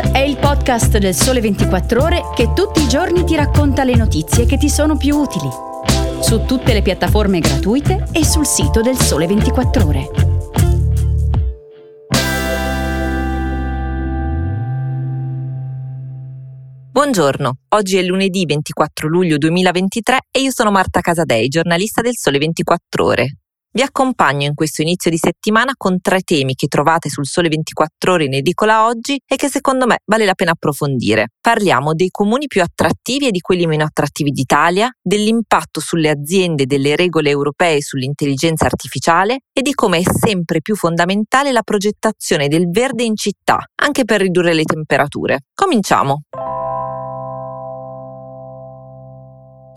È il podcast del Sole 24 Ore che tutti i giorni ti racconta le notizie che ti sono più utili. Su tutte le piattaforme gratuite e sul sito del Sole 24 Ore. Buongiorno, oggi è lunedì 24 luglio 2023 e io sono Marta Casadei, giornalista del Sole 24 Ore. Vi accompagno in questo inizio di settimana con tre temi che trovate sul Sole 24 Ore in edicola oggi e che secondo me vale la pena approfondire. Parliamo dei comuni più attrattivi e di quelli meno attrattivi d'Italia, dell'impatto sulle aziende delle regole europee sull'intelligenza artificiale e di come è sempre più fondamentale la progettazione del verde in città, anche per ridurre le temperature. Cominciamo!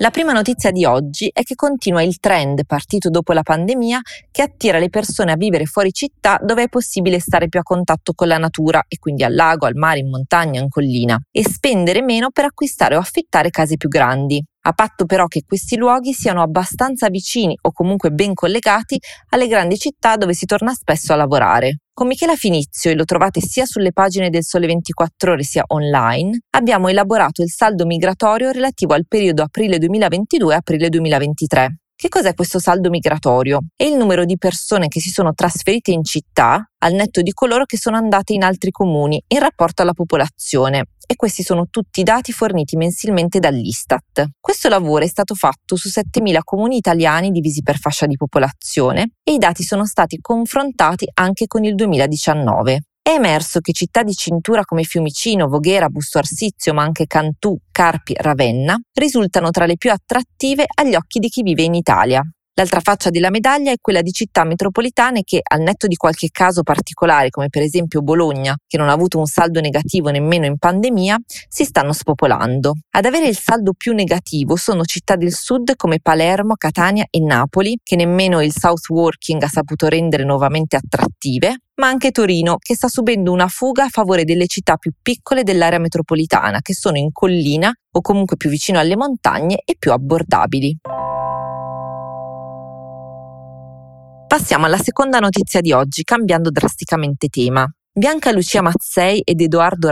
La prima notizia di oggi è che continua il trend partito dopo la pandemia che attira le persone a vivere fuori città dove è possibile stare più a contatto con la natura e quindi al lago, al mare, in montagna, in collina e spendere meno per acquistare o affittare case più grandi a patto però che questi luoghi siano abbastanza vicini o comunque ben collegati alle grandi città dove si torna spesso a lavorare. Con Michela Finizio, e lo trovate sia sulle pagine del Sole 24 ore sia online, abbiamo elaborato il saldo migratorio relativo al periodo aprile 2022-aprile 2023. Che cos'è questo saldo migratorio? È il numero di persone che si sono trasferite in città al netto di coloro che sono andate in altri comuni in rapporto alla popolazione e questi sono tutti dati forniti mensilmente dall'Istat. Questo lavoro è stato fatto su 7.000 comuni italiani divisi per fascia di popolazione e i dati sono stati confrontati anche con il 2019. È emerso che città di cintura come Fiumicino, Voghera, Busto Arsizio, ma anche Cantù, Carpi, Ravenna risultano tra le più attrattive agli occhi di chi vive in Italia. L'altra faccia della medaglia è quella di città metropolitane che, al netto di qualche caso particolare, come per esempio Bologna, che non ha avuto un saldo negativo nemmeno in pandemia, si stanno spopolando. Ad avere il saldo più negativo sono città del sud come Palermo, Catania e Napoli, che nemmeno il South Working ha saputo rendere nuovamente attrattive, ma anche Torino, che sta subendo una fuga a favore delle città più piccole dell'area metropolitana, che sono in collina o comunque più vicino alle montagne e più abbordabili. Passiamo alla seconda notizia di oggi, cambiando drasticamente tema. Bianca Lucia Mazzei ed Edoardo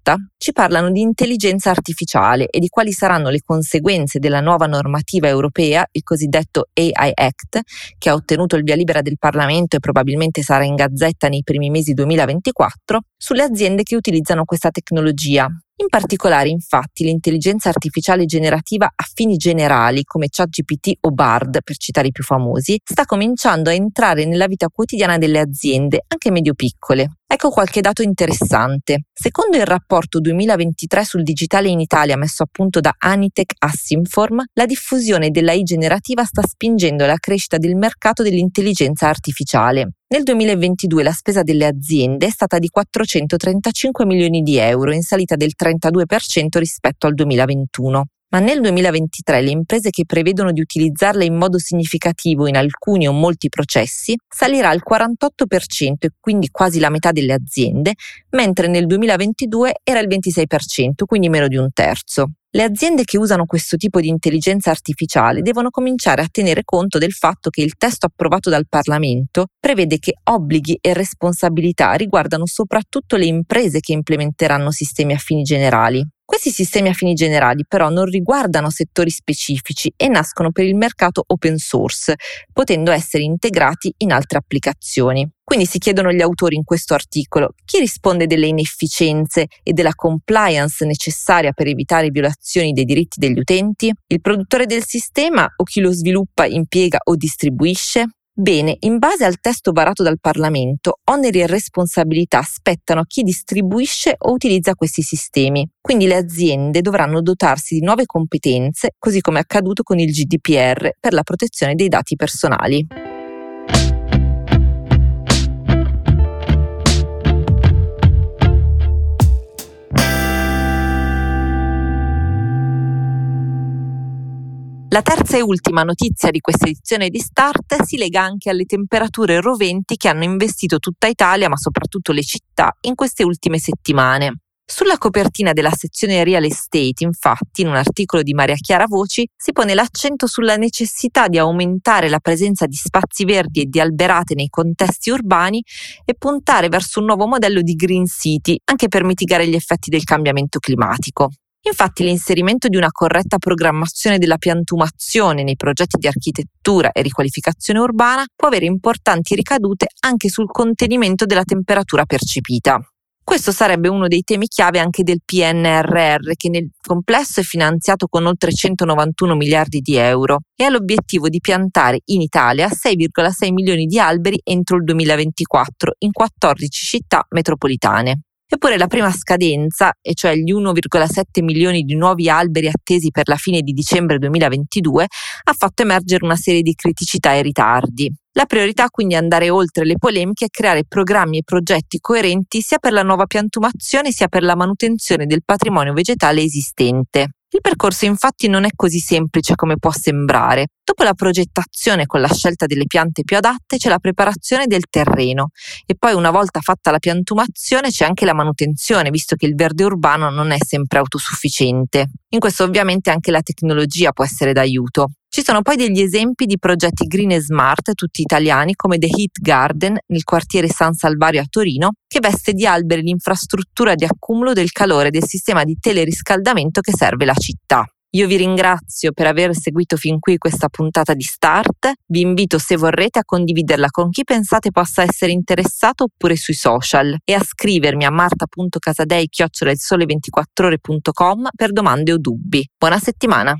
Raffiotta ci parlano di intelligenza artificiale e di quali saranno le conseguenze della nuova normativa europea, il cosiddetto AI Act, che ha ottenuto il via libera del Parlamento e probabilmente sarà in gazzetta nei primi mesi 2024, sulle aziende che utilizzano questa tecnologia, in particolare, infatti, l'intelligenza artificiale generativa a fini generali, come ChatGPT o Bard, per citare i più famosi, sta cominciando a entrare nella vita quotidiana delle aziende, anche medio-piccole. Ecco qualche dato interessante. Secondo il rapporto 2023 sul digitale in Italia messo a punto da Anitech Assinform, la diffusione dell'AI generativa sta spingendo la crescita del mercato dell'intelligenza artificiale. Nel 2022 la spesa delle aziende è stata di 435 milioni di euro, in salita del 32% rispetto al 2021 ma nel 2023 le imprese che prevedono di utilizzarla in modo significativo in alcuni o molti processi salirà al 48% e quindi quasi la metà delle aziende, mentre nel 2022 era il 26%, quindi meno di un terzo. Le aziende che usano questo tipo di intelligenza artificiale devono cominciare a tenere conto del fatto che il testo approvato dal Parlamento prevede che obblighi e responsabilità riguardano soprattutto le imprese che implementeranno sistemi a fini generali. Questi sistemi a fini generali però non riguardano settori specifici e nascono per il mercato open source, potendo essere integrati in altre applicazioni. Quindi si chiedono gli autori in questo articolo chi risponde delle inefficienze e della compliance necessaria per evitare violazioni dei diritti degli utenti? Il produttore del sistema o chi lo sviluppa, impiega o distribuisce? Bene, in base al testo varato dal Parlamento, oneri e responsabilità spettano a chi distribuisce o utilizza questi sistemi. Quindi le aziende dovranno dotarsi di nuove competenze, così come è accaduto con il GDPR per la protezione dei dati personali. La terza e ultima notizia di questa edizione di Start si lega anche alle temperature roventi che hanno investito tutta Italia, ma soprattutto le città, in queste ultime settimane. Sulla copertina della sezione Real Estate, infatti, in un articolo di Maria Chiara Voci, si pone l'accento sulla necessità di aumentare la presenza di spazi verdi e di alberate nei contesti urbani e puntare verso un nuovo modello di Green City, anche per mitigare gli effetti del cambiamento climatico. Infatti l'inserimento di una corretta programmazione della piantumazione nei progetti di architettura e riqualificazione urbana può avere importanti ricadute anche sul contenimento della temperatura percepita. Questo sarebbe uno dei temi chiave anche del PNRR, che nel complesso è finanziato con oltre 191 miliardi di euro e ha l'obiettivo di piantare in Italia 6,6 milioni di alberi entro il 2024 in 14 città metropolitane. Eppure la prima scadenza, e cioè gli 1,7 milioni di nuovi alberi attesi per la fine di dicembre 2022, ha fatto emergere una serie di criticità e ritardi. La priorità quindi è andare oltre le polemiche e creare programmi e progetti coerenti sia per la nuova piantumazione sia per la manutenzione del patrimonio vegetale esistente. Il percorso infatti non è così semplice come può sembrare. Dopo la progettazione con la scelta delle piante più adatte c'è la preparazione del terreno e poi una volta fatta la piantumazione c'è anche la manutenzione, visto che il verde urbano non è sempre autosufficiente. In questo ovviamente anche la tecnologia può essere d'aiuto. Ci sono poi degli esempi di progetti green e smart, tutti italiani, come The Heat Garden nel quartiere San Salvario a Torino, che veste di alberi l'infrastruttura di accumulo del calore del sistema di teleriscaldamento che serve la città. Io vi ringrazio per aver seguito fin qui questa puntata di Start. Vi invito, se vorrete, a condividerla con chi pensate possa essere interessato oppure sui social e a scrivermi a marta.casadei-sole24ore.com per domande o dubbi. Buona settimana!